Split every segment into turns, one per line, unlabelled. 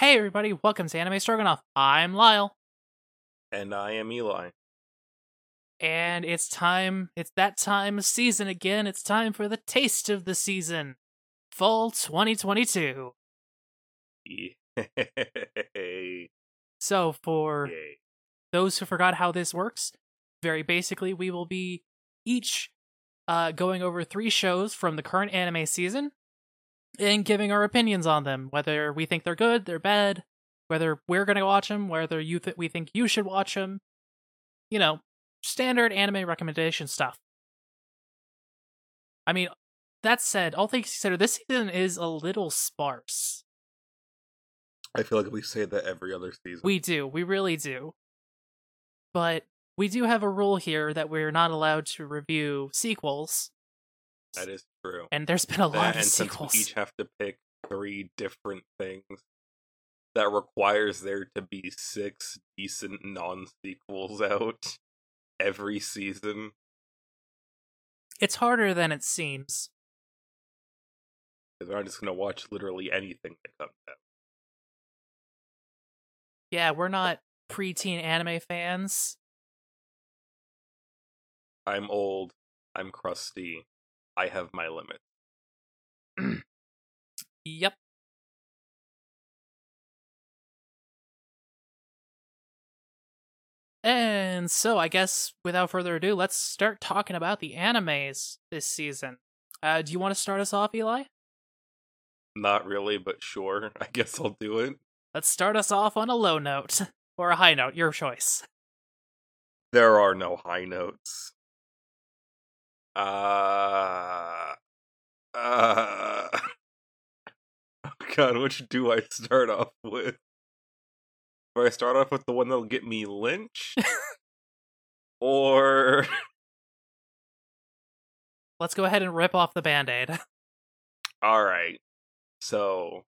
Hey everybody, welcome to Anime Stroganoff. I'm Lyle,
And I am Eli.
and it's time, it's that time of season again. It's time for the taste of the season. Fall 2022.
Yay.
So, for
Yay.
those who forgot how this works, very basically, we will be each uh, going over three shows from the current anime season and giving our opinions on them, whether we think they're good, they're bad, whether we're going to watch them, whether you th- we think you should watch them. You know, standard anime recommendation stuff. I mean, that said, all things considered, this season is a little sparse.
I feel like we say that every other season.
We do. We really do. But we do have a rule here that we're not allowed to review sequels,
that is true.
and there's been a lot
That-
of
and since
sequels.
we each have to pick three different things, that requires there to be six decent non sequels out every season.
It's harder than it seems.
Because I'm just gonna watch literally anything that comes out.
Yeah, we're not preteen anime fans.
I'm old. I'm crusty. I have my limit.
Yep. And so, I guess without further ado, let's start talking about the animes this season. Uh, do you want to start us off, Eli?
Not really, but sure. I guess I'll do it.
Let's start us off on a low note or a high note, your choice.
There are no high notes. Uh. Uh. Oh God, which do I start off with? Do I start off with the one that'll get me lynched? or.
Let's go ahead and rip off the band aid.
Alright. So.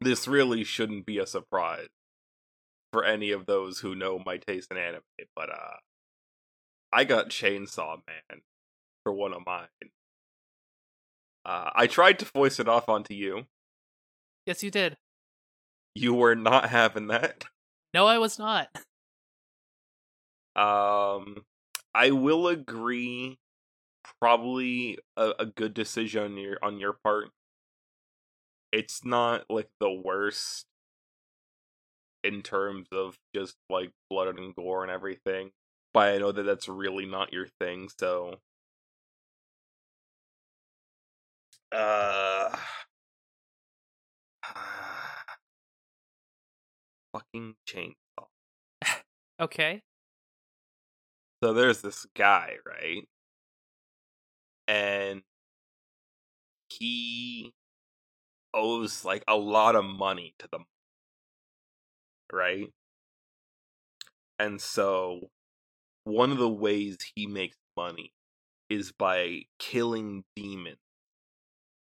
This really shouldn't be a surprise for any of those who know my taste in anime, but, uh. I got Chainsaw Man for one of mine. Uh, I tried to voice it off onto you.
yes, you did.
You were not having that.
No, I was not.
Um, I will agree. Probably a, a good decision on your on your part. It's not like the worst in terms of just like blood and gore and everything, but I know that that's really not your thing. So, uh, fucking chainsaw.
Okay.
So there's this guy, right? And he owes like a lot of money to them. Right? And so one of the ways he makes money is by killing demons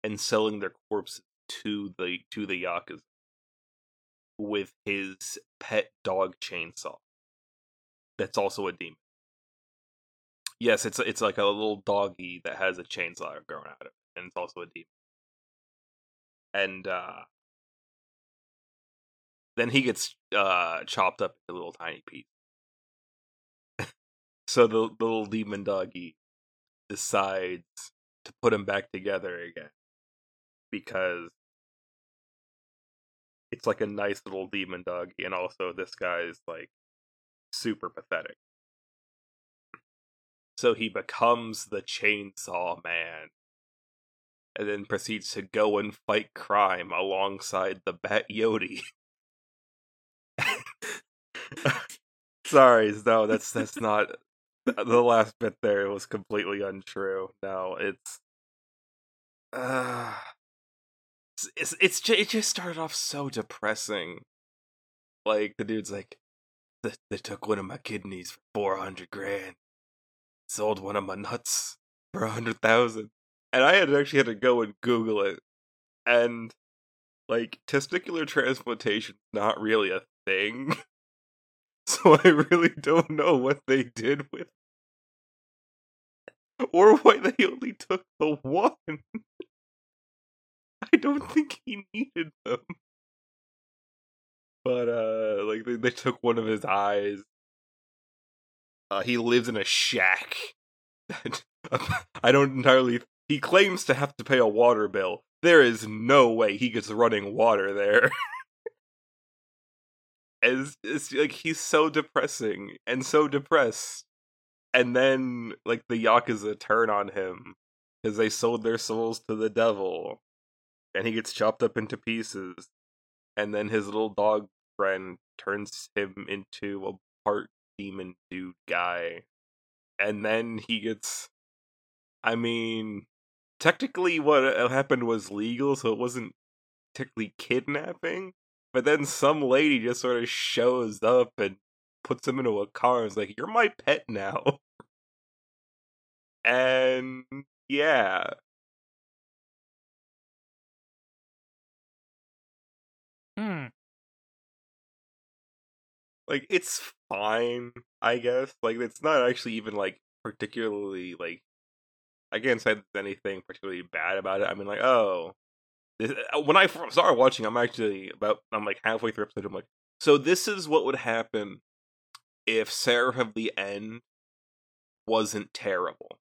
and selling their corpses to the to the yakuza with his pet dog chainsaw. That's also a demon. Yes, it's it's like a little doggy that has a chainsaw growing out of it, and it's also a demon. And uh then he gets uh chopped up into little tiny pieces. so the, the little demon doggy decides to put him back together again because it's like a nice little demon doggy, and also this guy's like super pathetic. So he becomes the chainsaw man and then proceeds to go and fight crime alongside the Bat Yodi. Sorry, no, that's that's not the last bit there was completely untrue. No, it's uh it's it's, it's ju- it just started off so depressing. Like the dude's like they, took one of my kidneys for 400 grand. Sold one of my nuts for a hundred thousand. And i had actually had to go and google it. And like testicular transplantation not really a thing. So i really don't know what they did with it. or why they only took the one i don't think he needed them but uh, like they, they took one of his eyes. Uh, he lives in a shack. I don't entirely. He claims to have to pay a water bill. There is no way he gets running water there. it's, it's like he's so depressing and so depressed. And then like the Yakuza turn on him because they sold their souls to the devil. And he gets chopped up into pieces. And then his little dog friend turns him into a part demon dude guy. And then he gets I mean, technically what happened was legal, so it wasn't technically kidnapping. But then some lady just sort of shows up and puts him into a car and is like, You're my pet now. and yeah.
Hmm.
Like it's fine, I guess. Like it's not actually even like particularly like I can't say there's anything particularly bad about it. I mean, like, oh, this, uh, when I started watching, I'm actually about I'm like halfway through episode. I'm like, so this is what would happen if Seraph of the End wasn't terrible.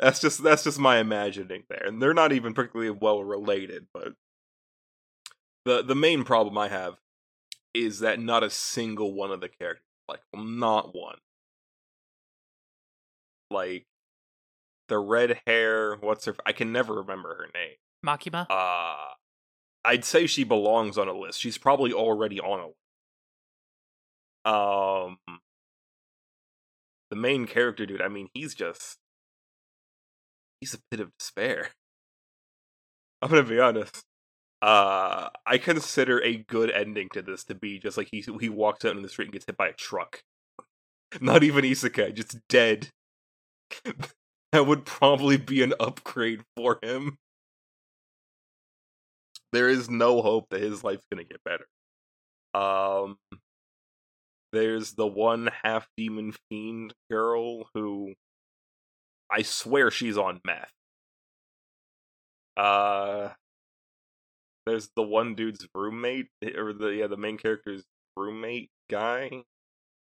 That's just that's just my imagining there, and they're not even particularly well related. But the the main problem I have is that not a single one of the characters, like not one, like the red hair. What's her? I can never remember her name.
Makima.
Uh I'd say she belongs on a list. She's probably already on a list. Um, the main character, dude. I mean, he's just he's a pit of despair. I'm gonna be honest. Uh, I consider a good ending to this to be just like he he walks out in the street and gets hit by a truck. Not even isekai, just dead. that would probably be an upgrade for him. There is no hope that his life's gonna get better. Um, there's the one half demon fiend girl who I swear she's on meth. Uh, there's the one dude's roommate, or the yeah, the main character's roommate guy.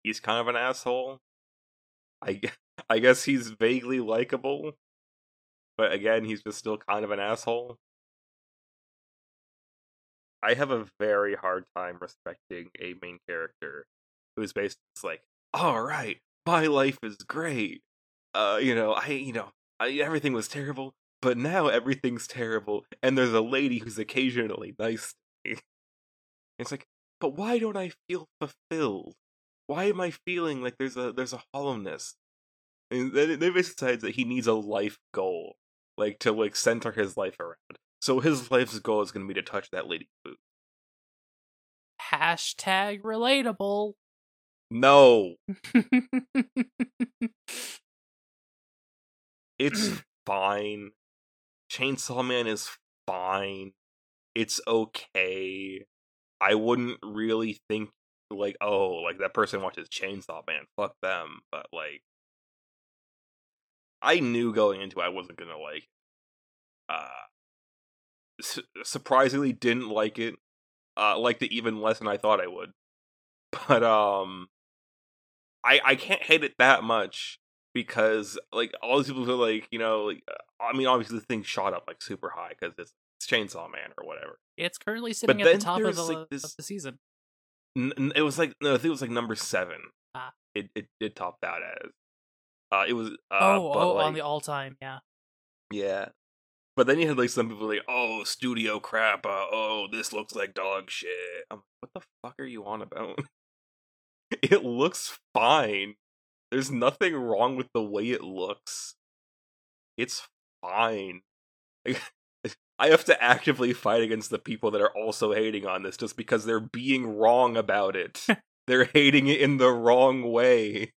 He's kind of an asshole. I I guess he's vaguely likable, but again, he's just still kind of an asshole. I have a very hard time respecting a main character who's basically like, all right, my life is great. Uh, you know, I, you know, I, everything was terrible, but now everything's terrible, and there's a lady who's occasionally nice to me. It's like, but why don't I feel fulfilled? Why am I feeling like there's a there's a hollowness? And they basically decides that he needs a life goal, like to like center his life around. So his life's goal is going to be to touch that lady boot.
Hashtag relatable.
No, it's fine. Chainsaw Man is fine. It's okay. I wouldn't really think like, oh, like that person watches Chainsaw Man. Fuck them. But like, I knew going into it I wasn't gonna like. Uh, su- surprisingly, didn't like it. Uh, liked it even less than I thought I would. But um, I I can't hate it that much because like all these people feel like you know like uh, I mean obviously the thing shot up like super high because it's, it's Chainsaw Man or whatever.
It's currently sitting
But
at the top of the,
like, this-
of the season.
N- it was like no, I think it was like number seven.
Ah.
It it it topped out as. Uh, it was uh,
oh, oh,
like,
on the all time, yeah.
Yeah. But then you had like some people like, oh, studio crap. Uh, oh, this looks like dog shit. I'm like, what the fuck are you on about? it looks fine. There's nothing wrong with the way it looks. It's fine. I have to actively fight against the people that are also hating on this just because they're being wrong about it. they're hating it in the wrong way.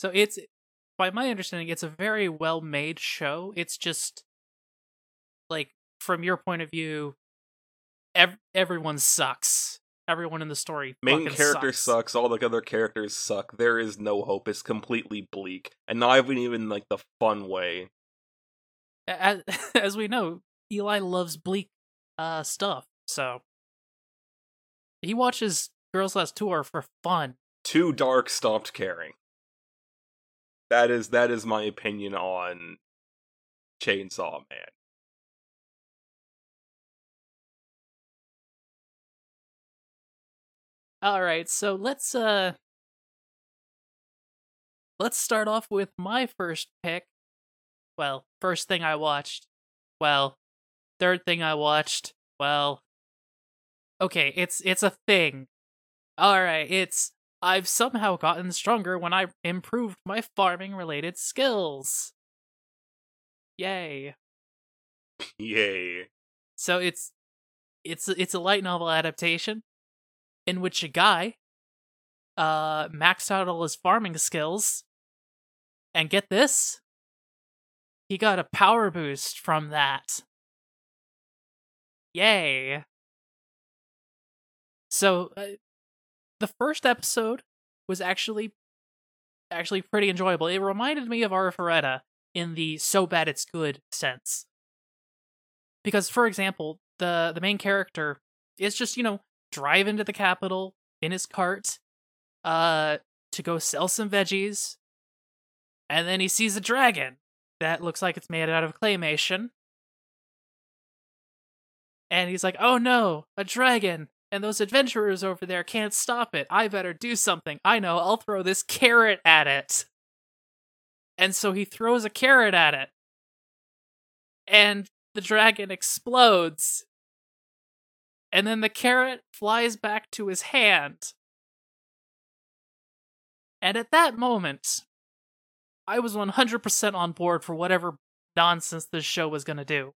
So it's, by my understanding, it's a very well made show. It's just, like, from your point of view, ev- everyone sucks. Everyone in the story.
main character
sucks.
sucks all the other characters suck there is no hope it's completely bleak and not even even like the fun way
As, as we know, Eli loves bleak uh stuff, so he watches Girls Last Tour for fun.
Too dark stopped caring. That is that is my opinion on Chainsaw Man.
All right, so let's uh let's start off with my first pick. Well, first thing I watched. Well, third thing I watched. Well, okay, it's it's a thing. All right, it's I've somehow gotten stronger when I improved my farming related skills. Yay.
Yay.
So it's it's it's a light novel adaptation in which a guy uh maxed out all his farming skills. And get this he got a power boost from that. Yay. So uh, the first episode was actually actually pretty enjoyable. It reminded me of Arifureta in the so bad it's good sense. Because for example the the main character is just you know drive into the capital in his cart uh to go sell some veggies and then he sees a dragon that looks like it's made out of claymation. And he's like oh no a dragon and those adventurers over there can't stop it. I better do something. I know i'll throw this carrot at it. And so he throws a carrot at it and the dragon explodes and then the carrot flies back to his hand. And at that moment, I was 100% on board for whatever nonsense this show was going to do.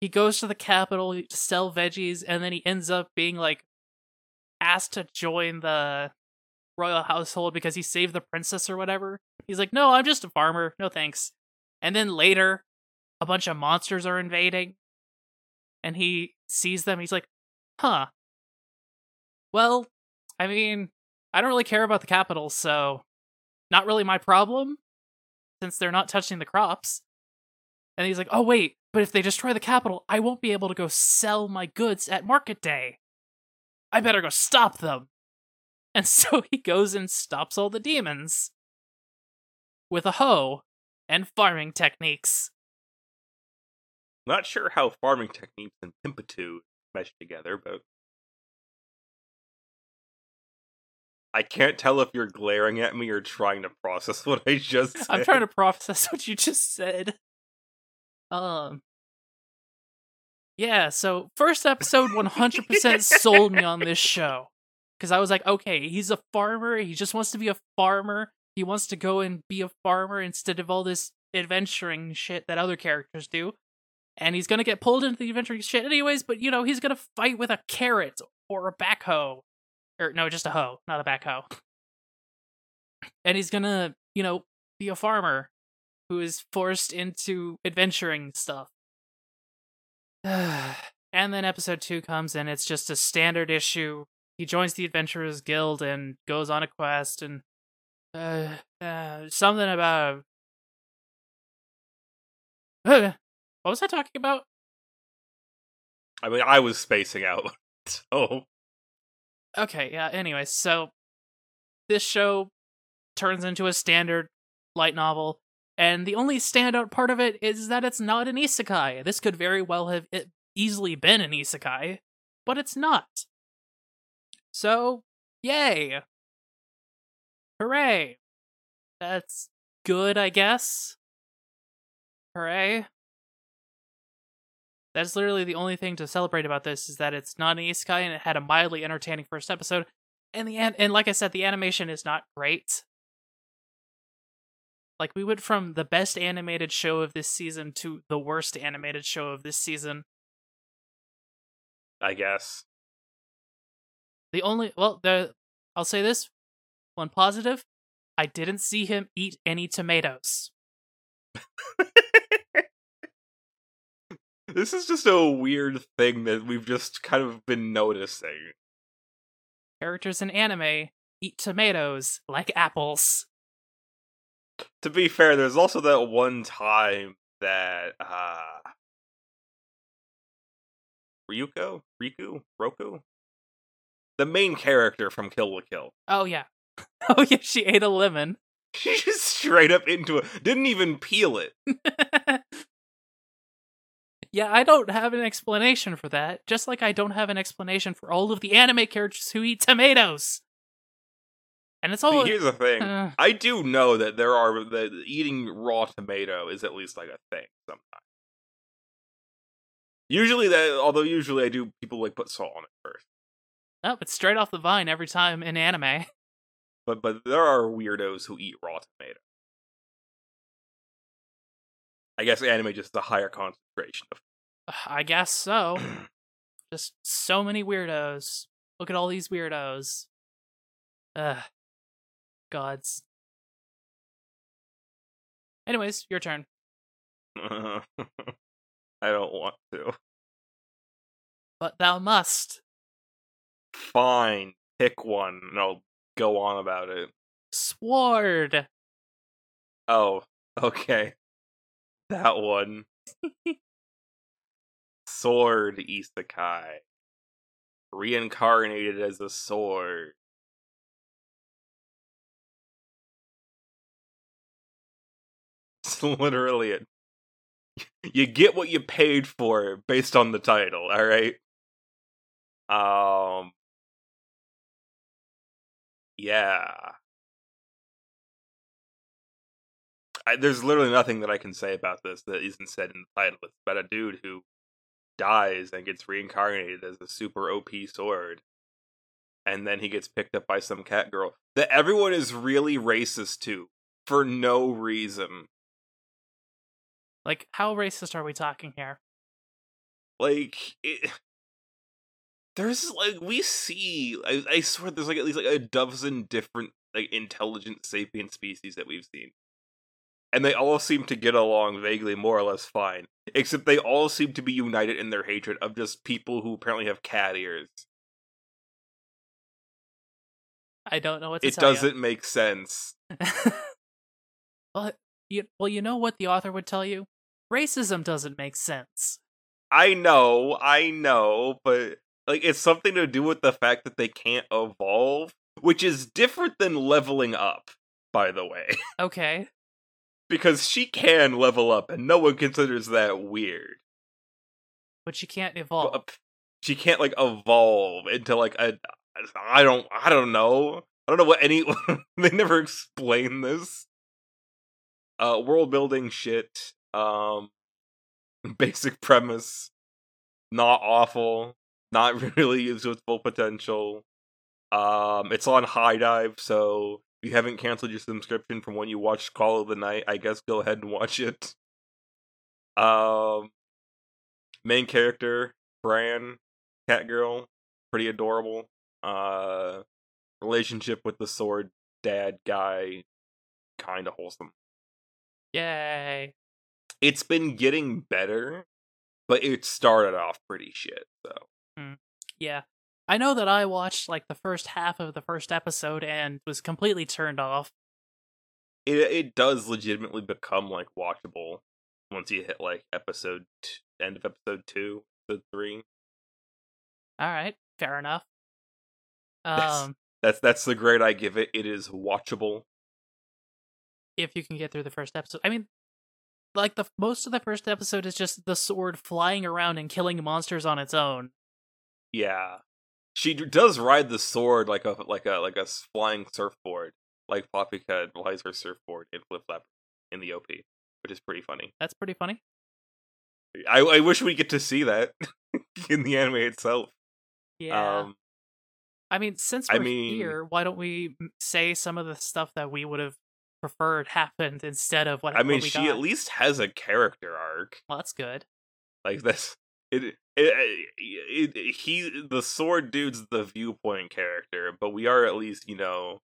He goes to the capital to sell veggies, and then he ends up being like asked to join the royal household because he saved the princess or whatever. He's like, No, I'm just a farmer. No thanks. And then later, a bunch of monsters are invading, and he sees them. He's like, huh. Well, I mean, I don't really care about the capital, so not really my problem since they're not touching the crops. And he's like, oh, wait, but if they destroy the capital, I won't be able to go sell my goods at market day. I better go stop them. And so he goes and stops all the demons with a hoe and farming techniques.
Not sure how farming techniques and Timbuktu mesh together, but I can't tell if you're glaring at me or trying to process what I just said.
I'm trying to process what you just said. Um Yeah, so first episode 100% sold me on this show cuz I was like, okay, he's a farmer, he just wants to be a farmer. He wants to go and be a farmer instead of all this adventuring shit that other characters do and he's gonna get pulled into the adventuring shit anyways. But you know, he's gonna fight with a carrot or a backhoe, or no, just a hoe, not a backhoe. And he's gonna, you know, be a farmer who is forced into adventuring stuff. and then episode two comes, and it's just a standard issue. He joins the Adventurers Guild and goes on a quest, and uh, uh something about uh, what was I talking about?
I mean, I was spacing out. So.
Okay, yeah, anyway, so this show turns into a standard light novel, and the only standout part of it is that it's not an isekai. This could very well have easily been an isekai, but it's not. So, yay! Hooray! That's good, I guess. Hooray. That's literally the only thing to celebrate about this is that it's not an isekai and it had a mildly entertaining first episode. And the an- and like I said, the animation is not great. Like we went from the best animated show of this season to the worst animated show of this season.
I guess.
The only well, the I'll say this one positive, I didn't see him eat any tomatoes.
This is just a weird thing that we've just kind of been noticing.
Characters in anime eat tomatoes like apples.
To be fair, there's also that one time that uh Ryuko? Riku? Roku? the main character from Kill la Kill.
Oh yeah. Oh yeah, she ate a lemon.
She just straight up into it. Didn't even peel it.
yeah, I don't have an explanation for that. Just like I don't have an explanation for all of the anime characters who eat tomatoes. And it's all
here's the thing.
uh,
I do know that there are that eating raw tomato is at least like a thing sometimes. Usually that although usually I do people like put salt on it first.
no, it's straight off the vine every time in anime.
But but there are weirdos who eat raw tomato. I guess anime just a higher concentration of
I guess so. Just so many weirdos. Look at all these weirdos. Ugh. Gods. Anyways, your turn.
I don't want to.
But thou must.
Fine, pick one and I'll go on about it.
Sword.
Oh, okay. That one. sword isekai. Reincarnated as a sword. It's literally it. You get what you paid for based on the title, alright? Um Yeah. I, there's literally nothing that I can say about this that isn't said in the title. It's about a dude who dies and gets reincarnated as a super OP sword. And then he gets picked up by some cat girl that everyone is really racist to for no reason.
Like, how racist are we talking here?
Like, it, there's like, we see, I, I swear there's like at least like a dozen different like intelligent sapient species that we've seen. And they all seem to get along vaguely more or less fine. Except they all seem to be united in their hatred of just people who apparently have cat ears.
I don't know what to
It doesn't make sense.
you. well, you, well, you know what the author would tell you? Racism doesn't make sense.
I know, I know, but like it's something to do with the fact that they can't evolve, which is different than leveling up, by the way.
Okay.
Because she can level up and no one considers that weird.
But she can't evolve.
But she can't like evolve into like a I don't I don't know. I don't know what any they never explain this. Uh world building shit. Um basic premise not awful, not really used to its full potential. Um it's on HIDIVE, so you haven't canceled your subscription from when you watched Call of the Night, I guess go ahead and watch it. Um main character, Fran, cat girl, pretty adorable. Uh relationship with the sword dad guy kind of wholesome.
Yay.
It's been getting better, but it started off pretty shit, so
Yeah. I know that I watched like the first half of the first episode and was completely turned off.
it it does legitimately become like watchable once you hit like episode t- end of episode 2, episode 3.
All right, fair enough. Um,
That's that's the grade I give it. It is watchable.
if you can get through the first episode, I mean, like the most of the first episode is just the sword flying around and killing monsters on its own.
Yeah. She does ride the sword like a like a like a flying surfboard, like Poppy Cat flies her surfboard in Flip Flap in the OP, which is pretty funny.
That's pretty funny.
I I wish we get to see that in the anime itself.
Yeah.
Um,
I mean, since we're
mean-
here, why don't we say some of the stuff that we would have preferred happened instead of what
I mean,
what
she
got?
at least has a character arc.
Well, that's good.
Like that's it, it, it, it. He the sword dude's the viewpoint character, but we are at least you know.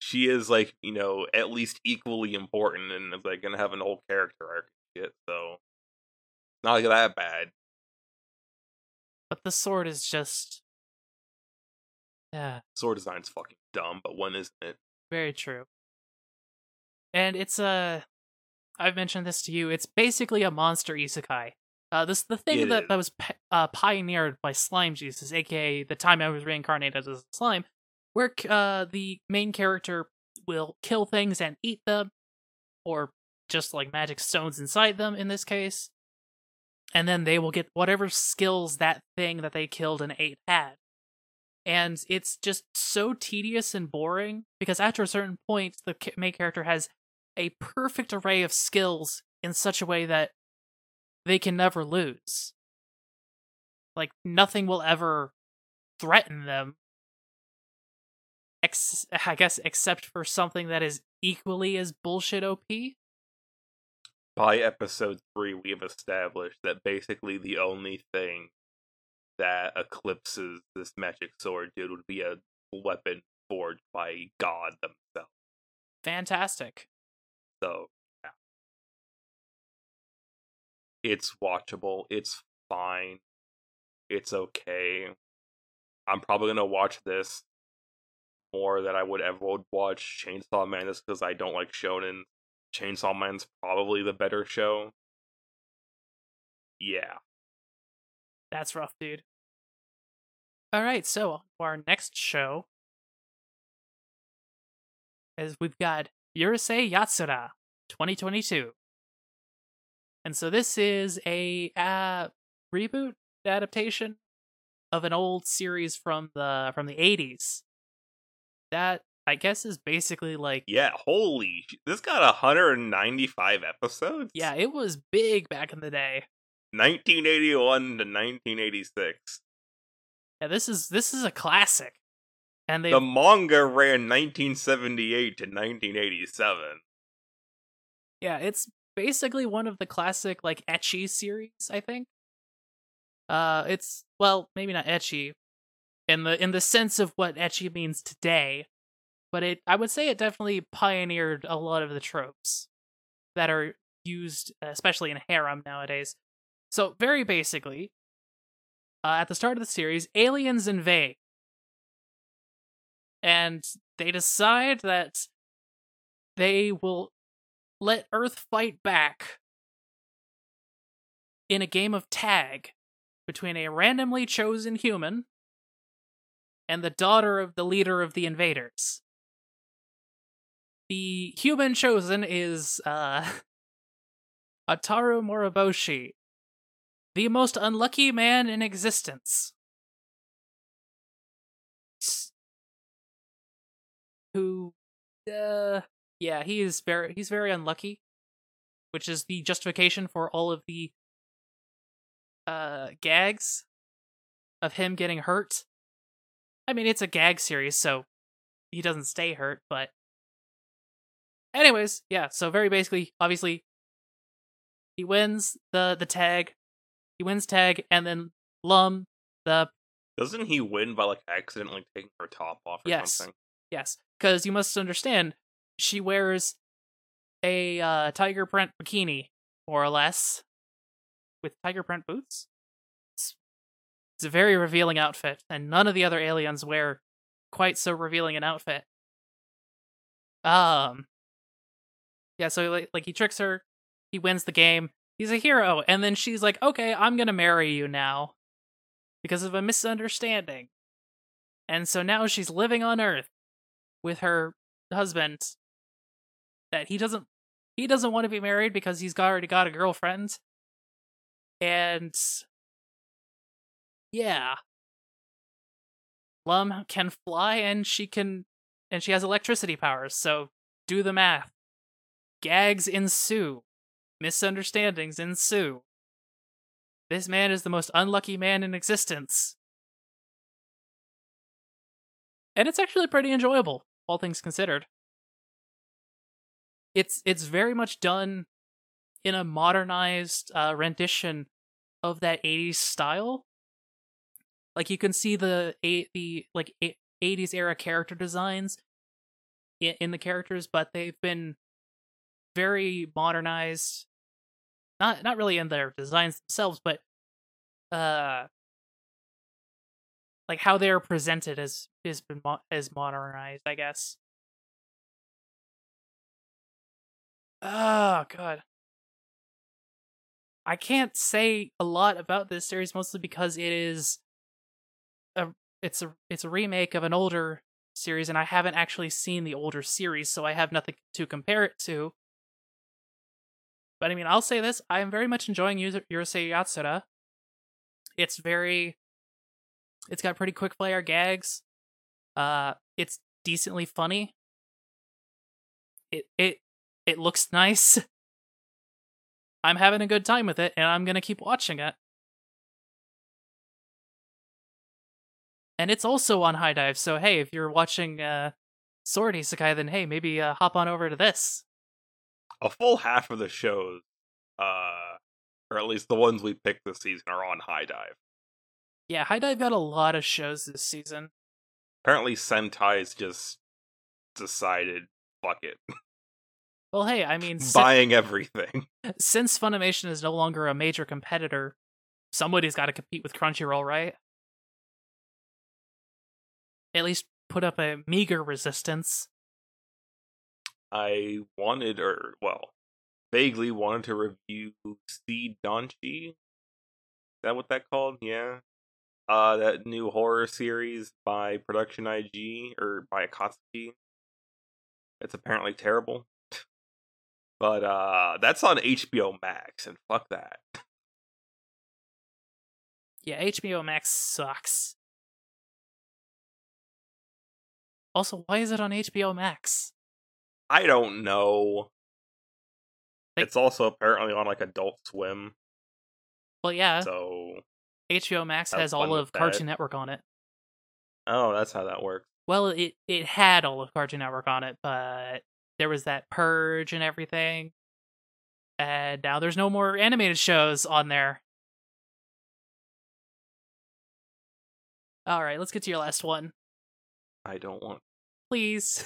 She is like you know at least equally important and is like gonna have an whole character arc shit. So not like that bad.
But the sword is just. Yeah,
Sword design's fucking dumb, but when isn't it?
very true. And it's a. I've mentioned this to you. It's basically a monster isekai. Uh, this the thing that, that was uh, pioneered by Slime Jesus, aka the time I was reincarnated as a slime, where uh, the main character will kill things and eat them, or just like magic stones inside them in this case, and then they will get whatever skills that thing that they killed and ate had. And it's just so tedious and boring because after a certain point, the main character has a perfect array of skills in such a way that they can never lose. Like nothing will ever threaten them. Ex- I guess except for something that is equally as bullshit OP.
By episode three, we have established that basically the only thing that eclipses this magic sword dude would be a weapon forged by God themselves.
Fantastic.
So, It's watchable. It's fine. It's okay. I'm probably gonna watch this more than I would ever watch Chainsaw Man just because I don't like shonen. Chainsaw Man's probably the better show. Yeah.
That's rough, dude. All right, so our next show is we've got Urusei Yatsura 2022. And so this is a uh, reboot adaptation of an old series from the from the 80s. That I guess is basically like
Yeah, holy. This got 195 episodes?
yeah, it was big back in the day.
1981 to 1986.
Yeah, this is this is a classic. And they
The manga ran 1978 to 1987.
Yeah, it's basically one of the classic like ecchi series, I think. Uh it's well, maybe not ecchi in the in the sense of what ecchi means today, but it I would say it definitely pioneered a lot of the tropes that are used especially in harem nowadays. So, very basically, uh, at the start of the series, aliens invade. And they decide that they will let Earth fight back in a game of tag between a randomly chosen human and the daughter of the leader of the invaders. The human chosen is uh Ataru Moroboshi, the most unlucky man in existence. Who uh yeah, he is very he's very unlucky, which is the justification for all of the uh gags of him getting hurt. I mean, it's a gag series, so he doesn't stay hurt, but anyways, yeah, so very basically, obviously he wins the the tag. He wins tag and then Lum the
Doesn't he win by like accidentally taking her top off or
Yes.
something?
Yes, because you must understand, she wears a uh, tiger print bikini, more or less, with tiger print boots. It's, it's a very revealing outfit, and none of the other aliens wear quite so revealing an outfit. Um, yeah, so like, like he tricks her, he wins the game, he's a hero, and then she's like, "Okay, I'm gonna marry you now," because of a misunderstanding. And so now she's living on Earth with her husband that he doesn't he doesn't want to be married because he's already got a girlfriend. And yeah. Lum can fly and she can and she has electricity powers, so do the math. Gags ensue. Misunderstandings ensue. This man is the most unlucky man in existence. And it's actually pretty enjoyable, all things considered. It's it's very much done in a modernized uh, rendition of that 80s style. Like you can see the the like 80s era character designs in, in the characters, but they've been very modernized. Not not really in their designs themselves, but uh like how they're presented has has been mo- as modernized, I guess. Oh god. I can't say a lot about this series mostly because it is a it's a it's a remake of an older series and I haven't actually seen the older series, so I have nothing to compare it to. But I mean, I'll say this, I am very much enjoying Urusei Yatsura. It's very it's got pretty quick fire gags. Uh it's decently funny. It it it looks nice. I'm having a good time with it, and I'm gonna keep watching it. And it's also on HIDIVE, so hey, if you're watching uh, Sword Isekai, then hey, maybe uh, hop on over to this.
A full half of the shows, uh, or at least the ones we picked this season, are on HIDIVE.
Yeah, HIDIVE got a lot of shows this season.
Apparently, Sentai's just decided, fuck it.
Well, hey, I mean,
buying everything.
Since Funimation is no longer a major competitor, somebody's got to compete with Crunchyroll, right? At least put up a meager resistance.
I wanted, or well, vaguely wanted to review Seed Danchi. Is that what that called? Yeah. Uh, that new horror series by Production IG or by Akatsuki. It's apparently terrible. But uh that's on HBO Max and fuck that.
Yeah, HBO Max sucks. Also, why is it on HBO Max?
I don't know. They... It's also apparently on like Adult Swim.
Well, yeah.
So
HBO Max has all of Cartoon Network on it.
Oh, that's how that works.
Well, it it had all of Cartoon Network on it, but there was that purge and everything. And now there's no more animated shows on there. All right, let's get to your last one.
I don't want.
Please.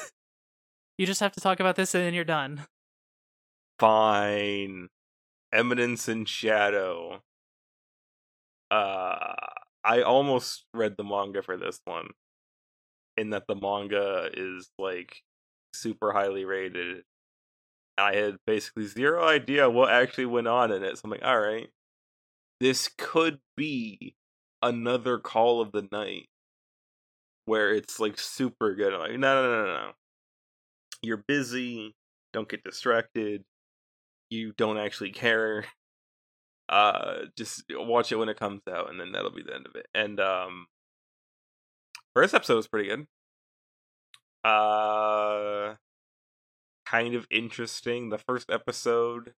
you just have to talk about this and then you're done.
Fine. Eminence in Shadow. Uh I almost read the manga for this one. In that the manga is like super highly rated. I had basically zero idea what actually went on in it. So I'm like, all right, this could be another call of the night where it's like super good. I'm like, no, no, no, no, no. You're busy. Don't get distracted. You don't actually care. Uh, just watch it when it comes out, and then that'll be the end of it. And um, first episode was pretty good uh kind of interesting. The first episode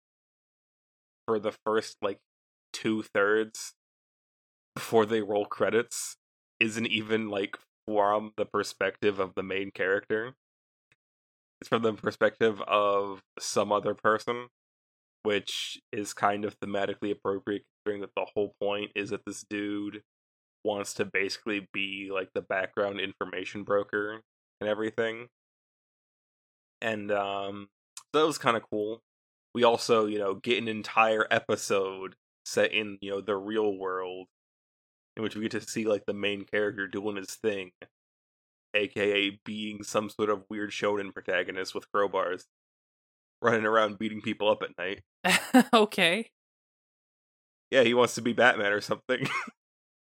for the first like two thirds before they roll credits isn't even like from the perspective of the main character. It's from the perspective of some other person, which is kind of thematically appropriate considering that the whole point is that this dude wants to basically be like the background information broker and everything. And um, so that was kind of cool. We also, you know, get an entire episode set in, you know, the real world in which we get to see like the main character doing his thing, aka being some sort of weird shonen protagonist with crowbars, running around beating people up at night.
okay.
Yeah, he wants to be Batman or something.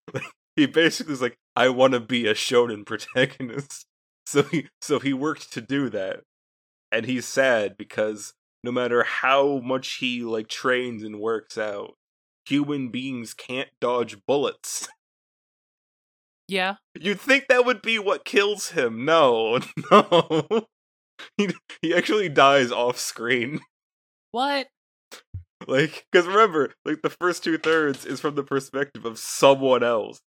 he basically is like, I want to be a shonen protagonist. So he so he worked to do that. And he's sad because no matter how much he like trains and works out, human beings can't dodge bullets.
Yeah.
You'd think that would be what kills him. No, no. he he actually dies off screen.
What?
Like, because remember, like the first two thirds is from the perspective of someone else.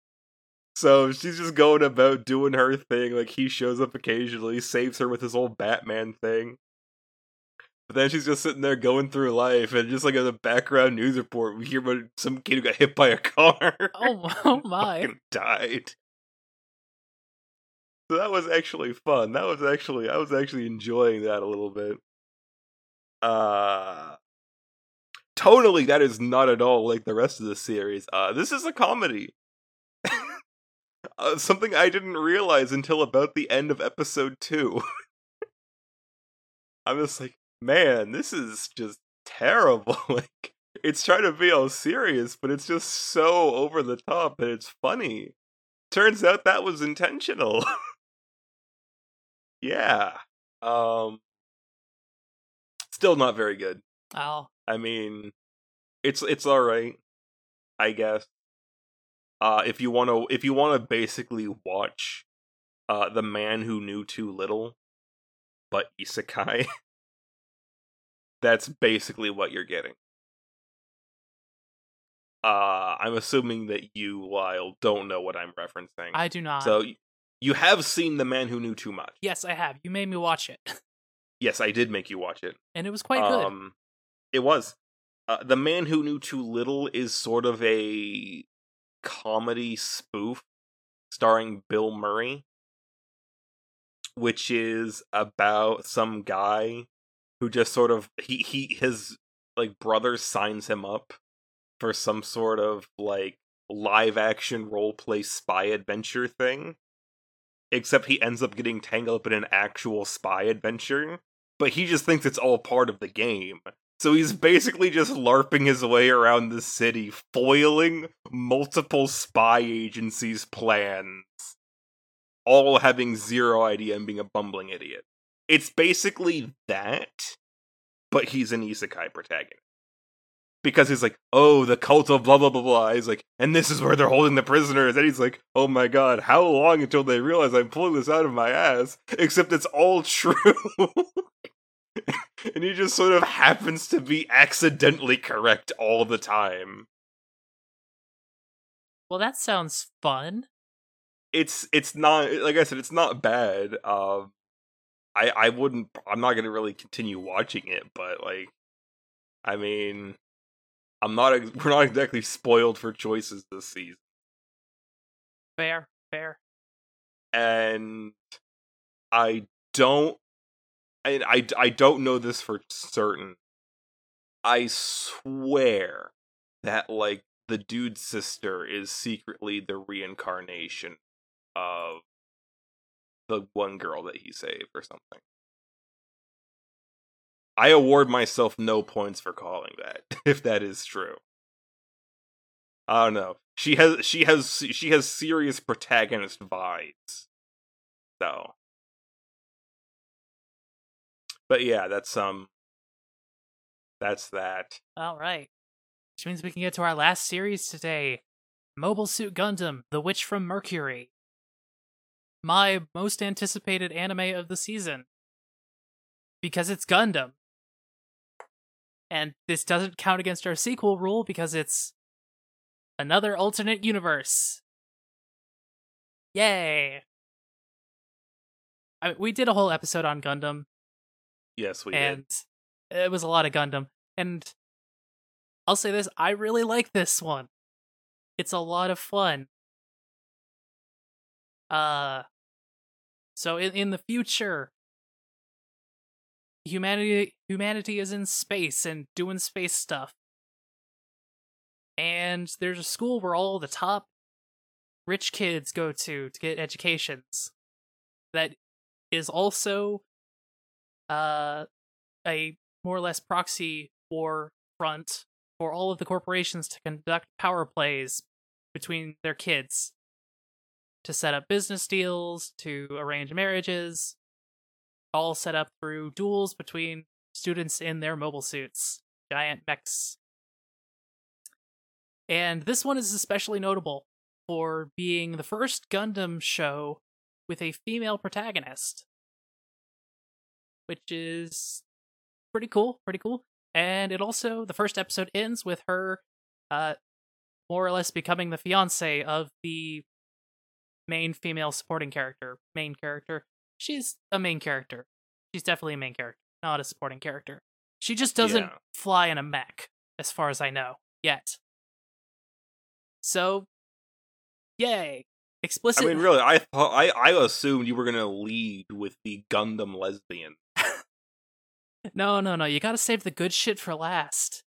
So she's just going about doing her thing. Like he shows up occasionally, saves her with his old Batman thing. But then she's just sitting there going through life, and just like in the background news report, we hear about some kid who got hit by a car.
Oh, oh my!
died. So that was actually fun. That was actually I was actually enjoying that a little bit. Uh tonally that is not at all like the rest of the series. Uh this is a comedy uh, something I didn't realize until about the end of episode two. I'm just like, man, this is just terrible. like, it's trying to be all serious, but it's just so over the top that it's funny. Turns out that was intentional. yeah. Um still not very good.
Oh,
I mean, it's it's all right, I guess. Uh if you want to if you want to basically watch uh The Man Who Knew Too Little but isekai, that's basically what you're getting. Uh I'm assuming that you Lyle don't know what I'm referencing.
I do not.
So you have seen The Man Who Knew Too Much.
yes, I have. You made me watch it,
Yes, I did make you watch it.
and it was quite good.
Um, it was. Uh, the Man Who Knew Too Little is sort of a comedy spoof starring Bill Murray, which is about some guy who just sort of he he his like brother signs him up for some sort of like live action role play spy adventure thing. Except he ends up getting tangled up in an actual spy adventure but he just thinks it's all part of the game. So he's basically just LARPing his way around the city, foiling multiple spy agencies' plans, all having zero idea and being a bumbling idiot. It's basically that, but he's an isekai protagonist. Because he's like, oh, the cult of blah blah blah blah. He's like, and this is where they're holding the prisoners. And he's like, oh my god, how long until they realize I'm pulling this out of my ass? Except it's all true. and he just sort of happens to be accidentally correct all the time.
well, that sounds fun.
It's it's not like I said, it's not bad. Um, I I wouldn't. I'm not gonna really continue watching it, but like, I mean, I'm not. We're not exactly spoiled for choices this season,
Fair, fair.
and I don't. And I I don't know this for certain. I swear that like the dude's sister is secretly the reincarnation of the one girl that he saved or something. I award myself no points for calling that if that is true. I don't know. She has she has she has serious protagonist vibes. So But yeah, that's um that's that.
All right. Which means we can get to our last series today Mobile Suit Gundam The Witch from Mercury. My most anticipated anime of the season. Because it's Gundam. And this doesn't count against our sequel rule because it's another alternate universe. Yay! I mean, we did a whole episode on Gundam,
Yes, we
and
did.
it was a lot of Gundam. And I'll say this: I really like this one. It's a lot of fun. Uh, so in in the future, humanity humanity is in space and doing space stuff, and there's a school where all the top rich kids go to to get educations. That is also uh a more or less proxy war front for all of the corporations to conduct power plays between their kids to set up business deals, to arrange marriages, all set up through duels between students in their mobile suits, giant mechs. And this one is especially notable for being the first Gundam show with a female protagonist, which is pretty cool, pretty cool. And it also the first episode ends with her uh more or less becoming the fiance of the main female supporting character, main character. She's a main character. She's definitely a main character, not a supporting character. She just doesn't
Yeah.
fly in a mech, as far as I know, yet. So, yay. Explicit
I mean, really, I thought I I assumed you were gonna lead with the Gundam lesbian.
No, no, no. You gotta save the good shit for last.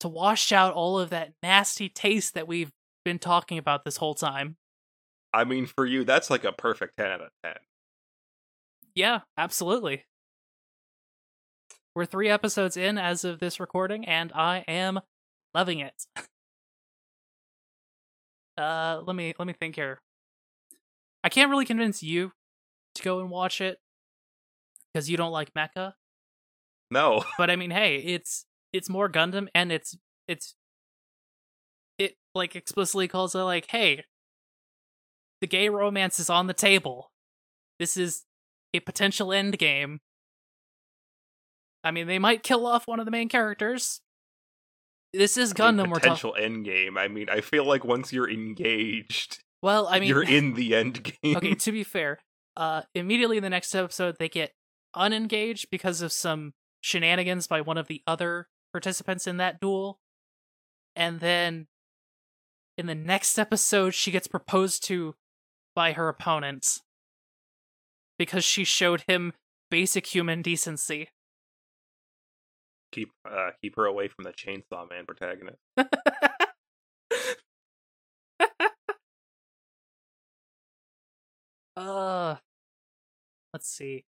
To wash out all of that nasty taste that we've been talking about this whole time.
I mean, for you, that's like a perfect ten out of ten.
Yeah, absolutely. We're three episodes in as of this recording, and I am Loving it. uh, let me let me think here. I can't really convince you to go and watch it because you don't like mecha.
No.
But I mean, hey, it's it's more Gundam, and it's it's it like explicitly calls it like, hey, the gay romance is on the table. This is a potential end game. I mean, they might kill off one of the main characters. This is
I mean,
Gundam. we're talking.
potential end game. I mean, I feel like once you're engaged,
Well, I mean,
you're in the end game.
okay. To be fair, uh, immediately in the next episode, they get unengaged because of some shenanigans by one of the other participants in that duel, and then in the next episode, she gets proposed to by her opponent because she showed him basic human decency.
keep uh, keep her away from the Chainsaw Man protagonist.
uh, let's see.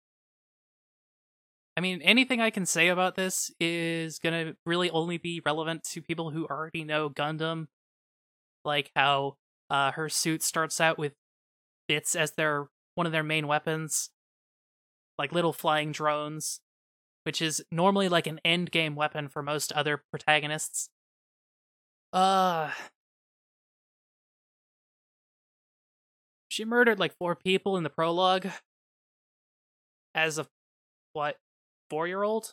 I mean, anything I can say about this is gonna really only be relevant to people who already know Gundam, like how uh, her suit starts out with bits as their one of their main weapons, like little flying drones, which is normally like an end game weapon for most other protagonists. Uh, she murdered like four people in the prologue. As a what four year old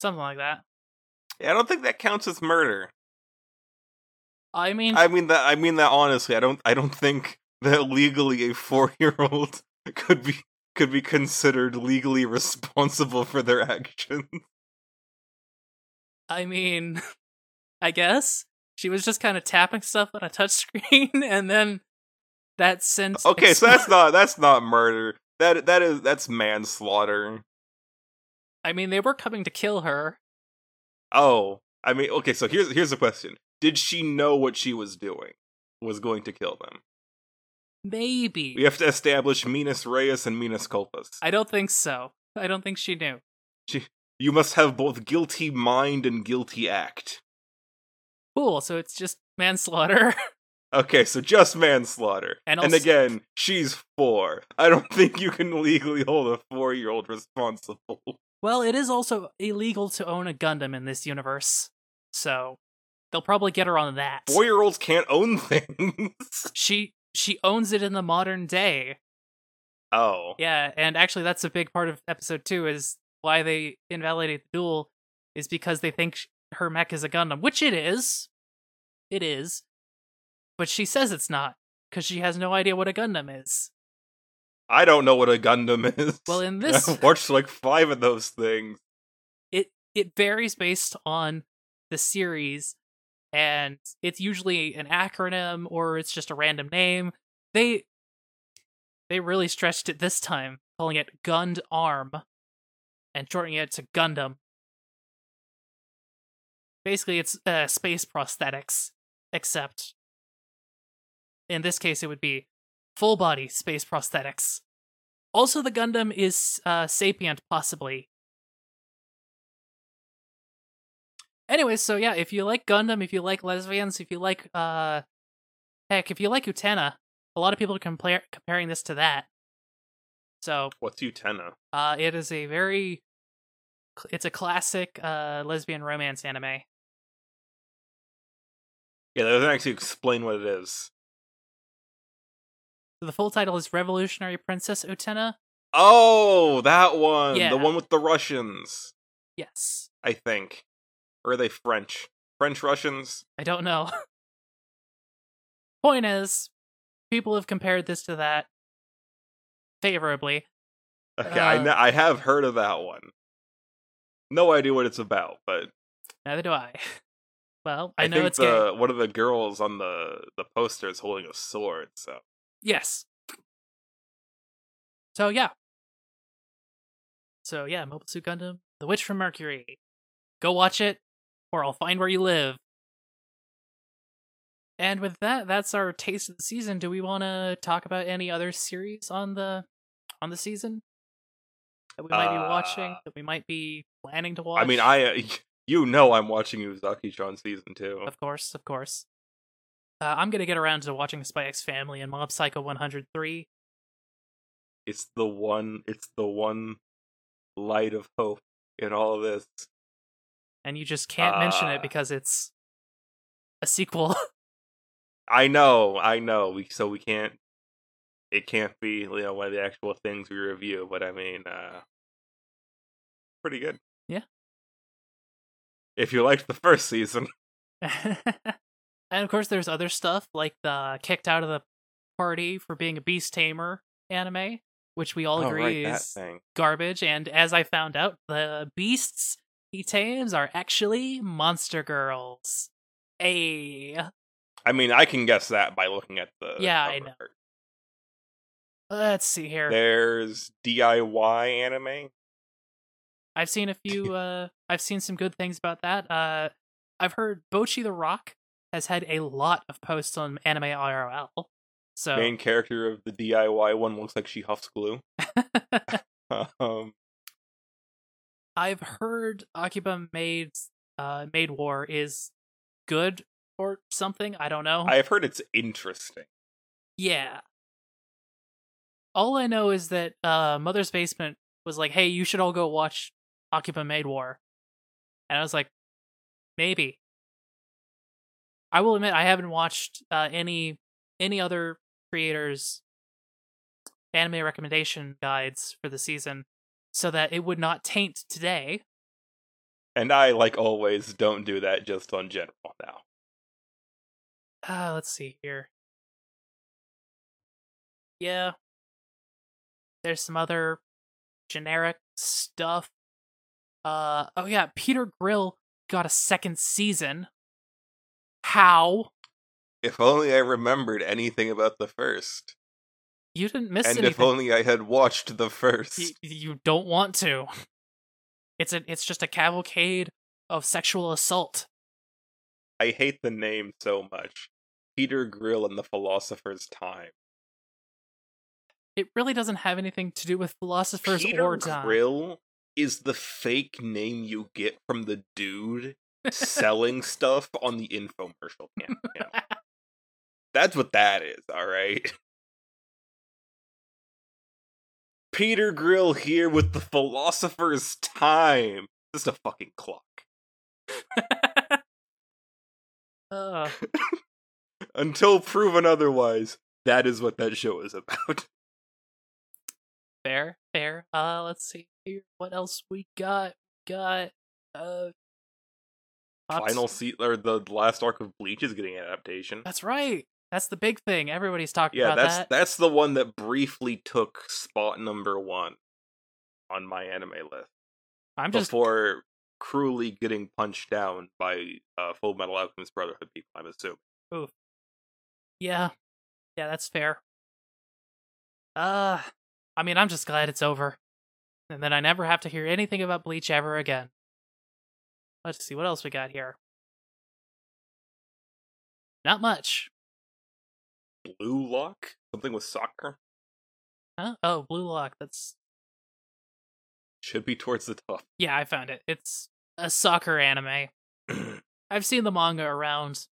something like that
Yeah, I don't think that counts as murder.
i mean
I mean that. I mean that honestly. I don't. I don't think that legally a four year old could be could be considered legally responsible for their actions.
i mean i guess she was just kind of tapping stuff on a touchscreen and then that sent
Okay, so that's not that's not murder. That that is that's manslaughter.
I mean they were coming to kill her
Oh, I mean, okay. So here's here's the question: Did she know what she was doing? Was going to kill them?
maybe
We have to establish Minas Reyes and Minas Culpus.
i don't think so i don't think she knew She,
You must have both guilty mind and guilty act.
cool so it's just manslaughter
Okay, so just manslaughter.
And
And, again, she's four. I don't think you can legally hold a four year old responsible.
Well, it is also illegal to own a Gundam in this universe, so they'll probably get her on that.
Four year olds can't own things.
She she owns it in the modern day.
oh.
Yeah, and actually that's a big part of episode 2 is why they invalidate the duel is because they think sh- her mech is a Gundam, which it is. It is. But she says it's not cuz she has no idea what a Gundam is.
I don't know what a Gundam is.
Well, in this-
I've watched like five of those things.
it it varies based on the series and it's usually an acronym or it's just a random name they they really stretched it this time calling it gund arm and shortening it to gundam basically it's uh, space prosthetics except in this case it would be full body space prosthetics also the gundam is uh, sapient possibly Anyways, so yeah, if you like Gundam, if you like lesbians, if you like uh heck, if you like Utena, a lot of people are compare- comparing this to that. So,
What's Utena?
uh it is a very it's a classic uh lesbian romance anime.
Yeah, that doesn't actually explain what it is.
The full title is Revolutionary Princess Utena.
Oh, that one.
Yeah.
The one with the Russians,
Yes.
I think. Or are they French? French Russians?
I don't know. Point is, people have compared this to that favorably.
Okay, I,
Uh,
kn- I have heard of that one. No idea what it's about, but
Neither do I. Well, I,
I,
know it's gay.
the one of the girls on the the poster is holding a sword. So
Yes. So yeah. So yeah, Mobile Suit Gundam, The Witch from Mercury. Go watch it, or I'll find where you live. And with that, that's our taste of the season. Do we want to talk about any other series on the on the season that we might be watching
Uh,
that we might be planning to watch?
I mean, I uh, You know I'm watching Uzaki-chan season two.
Of course, of course. Uh, I'm gonna get around to watching Spy X Family and Mob Psycho 103.
It's the one. It's the one light of hope in all of this.
And you just can't mention it
Ah.
because it's a sequel.
I know, I know. We so we can't. It can't be you know one of the actual things we review, but I mean, uh pretty good.
Yeah.
If you liked the first season,
and of course, there's other stuff like the kicked out of the party for being a beast tamer anime, which we all
oh,
agree
right,
is garbage. And as I found out, the beasts he tames are actually monster girls. A
I mean, I can guess that by looking at the
Yeah, I know.
art.
let's see here.
There's DIY anime.
I've seen a few. uh I've seen some good things about that. Uh I've heard Bocchi the Rock has had a lot of posts on Anime IRL. So
Main character of the DIY one looks like she huffs glue. um,
I've heard Akiba Maid uh Maid War is good or something. I don't know.
I've heard it's interesting.
Yeah. All I know is that uh Mother's Basement was like, "Hey, you should all go watch Akiba Maid War," and I was like, "Maybe." I will admit I haven't watched uh, any any other creators' anime recommendation guides for the season, so that it would not taint today.
And I, like always, don't do that just on general now.
Uh, let's see here. Yeah. There's some other generic stuff. Uh oh yeah, Peter Grill got a second season. How?
If only I remembered anything about the first.
You didn't miss
and if only I had watched the first.
Y- you don't want to. It's a it's just a cavalcade of sexual assault.
I hate the name so much. Peter Grill and the Philosopher's Time.
It really doesn't have anything to do with philosophers
Peter
or time.
Grill is the fake name you get from the dude selling stuff on the infomercial channel. That's what that is, alright? Peter Grill here with the Philosopher's Time. Just a fucking clock.
uh,
Until proven otherwise, that is what that show is about.
Fair, fair. Uh, let's see here. What else we got? Got uh, Pops-
Final seat or the last arc of Bleach is getting an adaptation.
That's right. That's the big thing. Everybody's talking
Yeah,
about
that's
that.
that's the one that briefly took spot number one on my anime list
I'm just
before cruelly getting punched down by uh, Fullmetal Alchemist Brotherhood people. I'm assuming.
yeah, yeah. That's fair. Uh, I mean, I'm just glad it's over, and then I never have to hear anything about Bleach ever again. Let's see what else we got here. Not much.
Blue Lock, something with soccer,
Huh? Oh, Blue Lock. That's
should be towards the top.
yeah. I found it. It's a soccer anime. I've seen the manga around.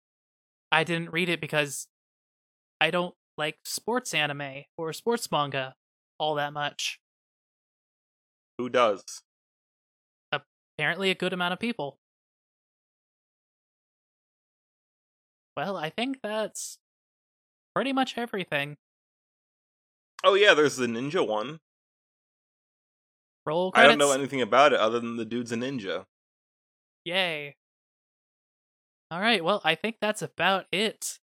I didn't read it because I don't like sports anime or sports manga all that much.
Who does?
Apparently, a good amount of people. Well, I think that's pretty much everything.
Oh yeah, there's the ninja one.
Roll
I don't know anything about it other than the dude's a ninja.
Yay. All right, well, I think that's about it.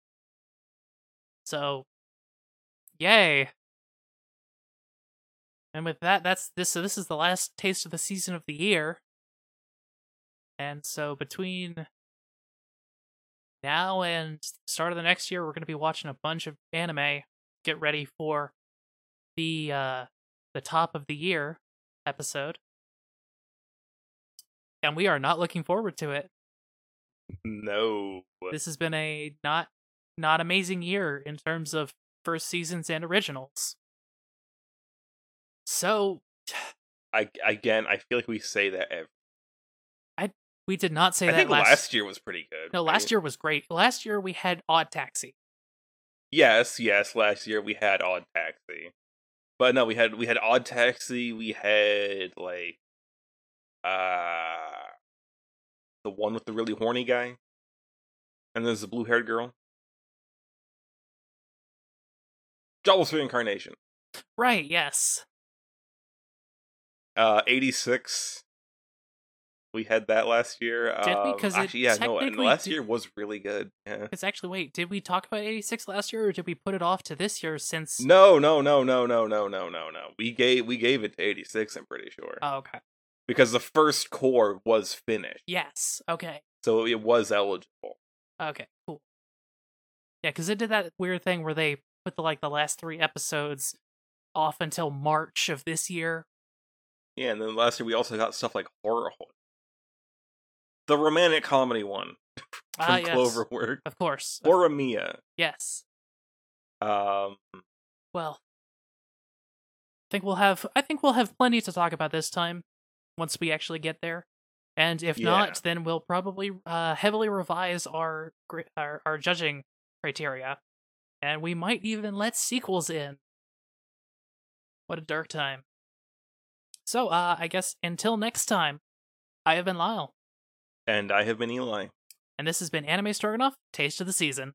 So, yay. And with that, that's this. So this is the last taste of the season of the year. And so between now and start of the next year, we're going to be watching a bunch of anime. Get ready for the uh the top of the year episode. And we are not looking forward to it.
No.
This has been a not not amazing year in terms of first seasons and originals. So
I again, I feel like we say that every.
We did not say
I
that
think
last.
last year was pretty good.
no, last
right?
year was great. Last year we had Odd Taxi.
Yes, yes. Last year we had Odd Taxi, but no, we had we had Odd Taxi. We had like uh the one with the really horny guy, and there's the blue haired girl. Jobless reincarnation.
Right? Yes.
Uh, eighty six. We had that last year.
Did we?
Um,
'Cause
actually, yeah, no, and last
did-
year was really good. Yeah.
It's actually wait. Did we talk about eighty six last year, or did we put it off to this year? Since
No, no, no, no, no, no, no, no, no. We gave we gave it to eighty six. I'm pretty sure
oh, okay.
because the first cour was finished,
Yes. Okay.
so it was eligible.
Okay. Cool. Yeah, because it did that weird thing where they put the like the last three episodes off until March of this year.
Yeah, and then last year we also got stuff like horror, Ho- the romantic comedy one from
Ah, yes.
Cloverwork,
Of course. Of-
Horimiya.
yes.
Um,
Well, I think we'll have. I think we'll have plenty to talk about this time once we actually get there. And if
Yeah.
not, then we'll probably uh, heavily revise our, our our judging criteria, and we might even let sequels in. What a dark time. So, uh, I guess until next time, I have been Lyle,
and I have been Eli.
and this has been Anime Stroganoff Taste of the Season.